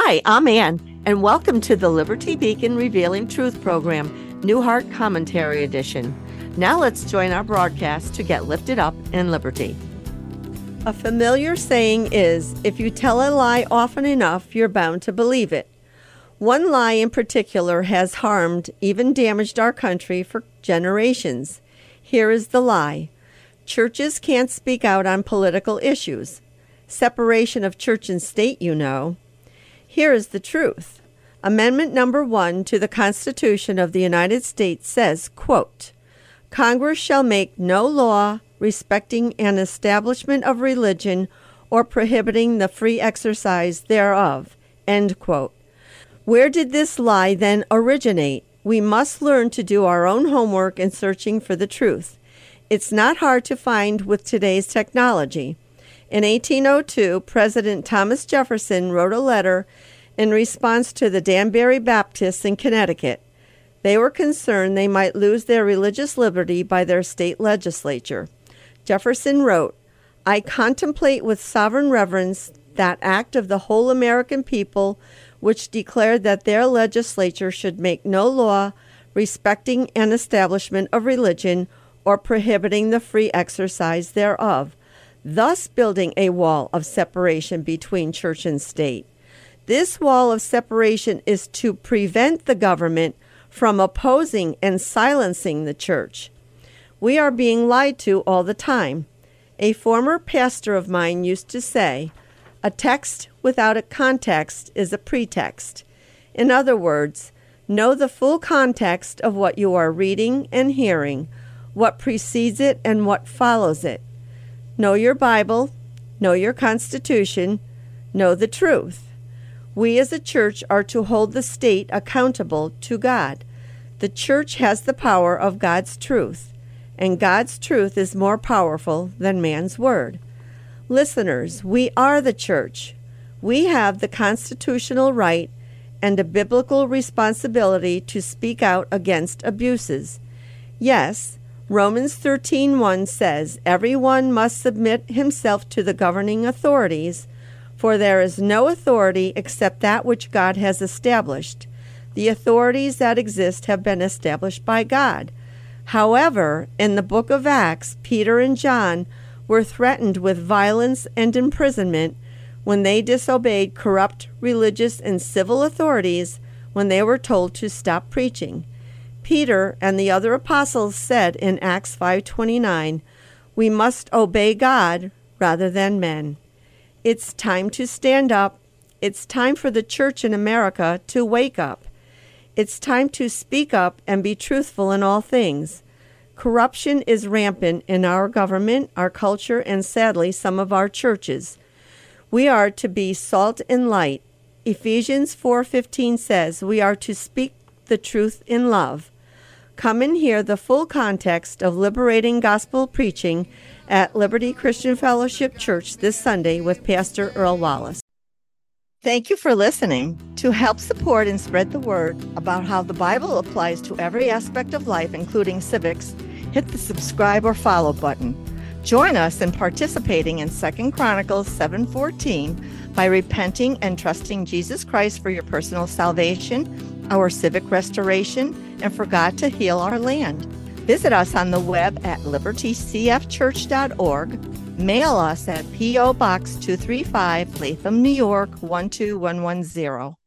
Hi, I'm Ann, and welcome to the Liberty Beacon Revealing Truth program, New Heart Commentary Edition. Now let's join our broadcast to get lifted up in liberty. A familiar saying is if you tell a lie often enough, you're bound to believe it. One lie in particular has harmed, even damaged our country for generations. Here is the lie churches can't speak out on political issues. Separation of church and state, you know. Here is the truth. Amendment number 1 to the Constitution of the United States says, quote, Congress shall make no law respecting an establishment of religion or prohibiting the free exercise thereof. End quote. Where did this lie then originate? We must learn to do our own homework in searching for the truth. It's not hard to find with today's technology. In 1802, President Thomas Jefferson wrote a letter in response to the Danbury Baptists in Connecticut. They were concerned they might lose their religious liberty by their state legislature. Jefferson wrote, I contemplate with sovereign reverence that act of the whole American people which declared that their legislature should make no law respecting an establishment of religion or prohibiting the free exercise thereof thus building a wall of separation between church and state. This wall of separation is to prevent the government from opposing and silencing the church. We are being lied to all the time. A former pastor of mine used to say, a text without a context is a pretext. In other words, know the full context of what you are reading and hearing, what precedes it and what follows it. Know your Bible, know your Constitution, know the truth. We as a church are to hold the state accountable to God. The church has the power of God's truth, and God's truth is more powerful than man's word. Listeners, we are the church. We have the constitutional right and a biblical responsibility to speak out against abuses. Yes, Romans 13:1 says, "Everyone must submit himself to the governing authorities, for there is no authority except that which God has established. The authorities that exist have been established by God." However, in the book of Acts, Peter and John were threatened with violence and imprisonment when they disobeyed corrupt religious and civil authorities when they were told to stop preaching. Peter and the other apostles said in Acts 5:29, "We must obey God rather than men." It's time to stand up. It's time for the church in America to wake up. It's time to speak up and be truthful in all things. Corruption is rampant in our government, our culture, and sadly, some of our churches. We are to be salt and light. Ephesians 4:15 says, "We are to speak the truth in love." Come and hear the full context of liberating gospel preaching at Liberty Christian Fellowship Church this Sunday with Pastor Earl Wallace. Thank you for listening. To help support and spread the word about how the Bible applies to every aspect of life, including civics, hit the subscribe or follow button. Join us in participating in 2 Chronicles 7:14 by repenting and trusting Jesus Christ for your personal salvation, our civic restoration, and for God to heal our land. Visit us on the web at libertycfchurch.org. Mail us at P.O. Box 235, Latham, New York 12110.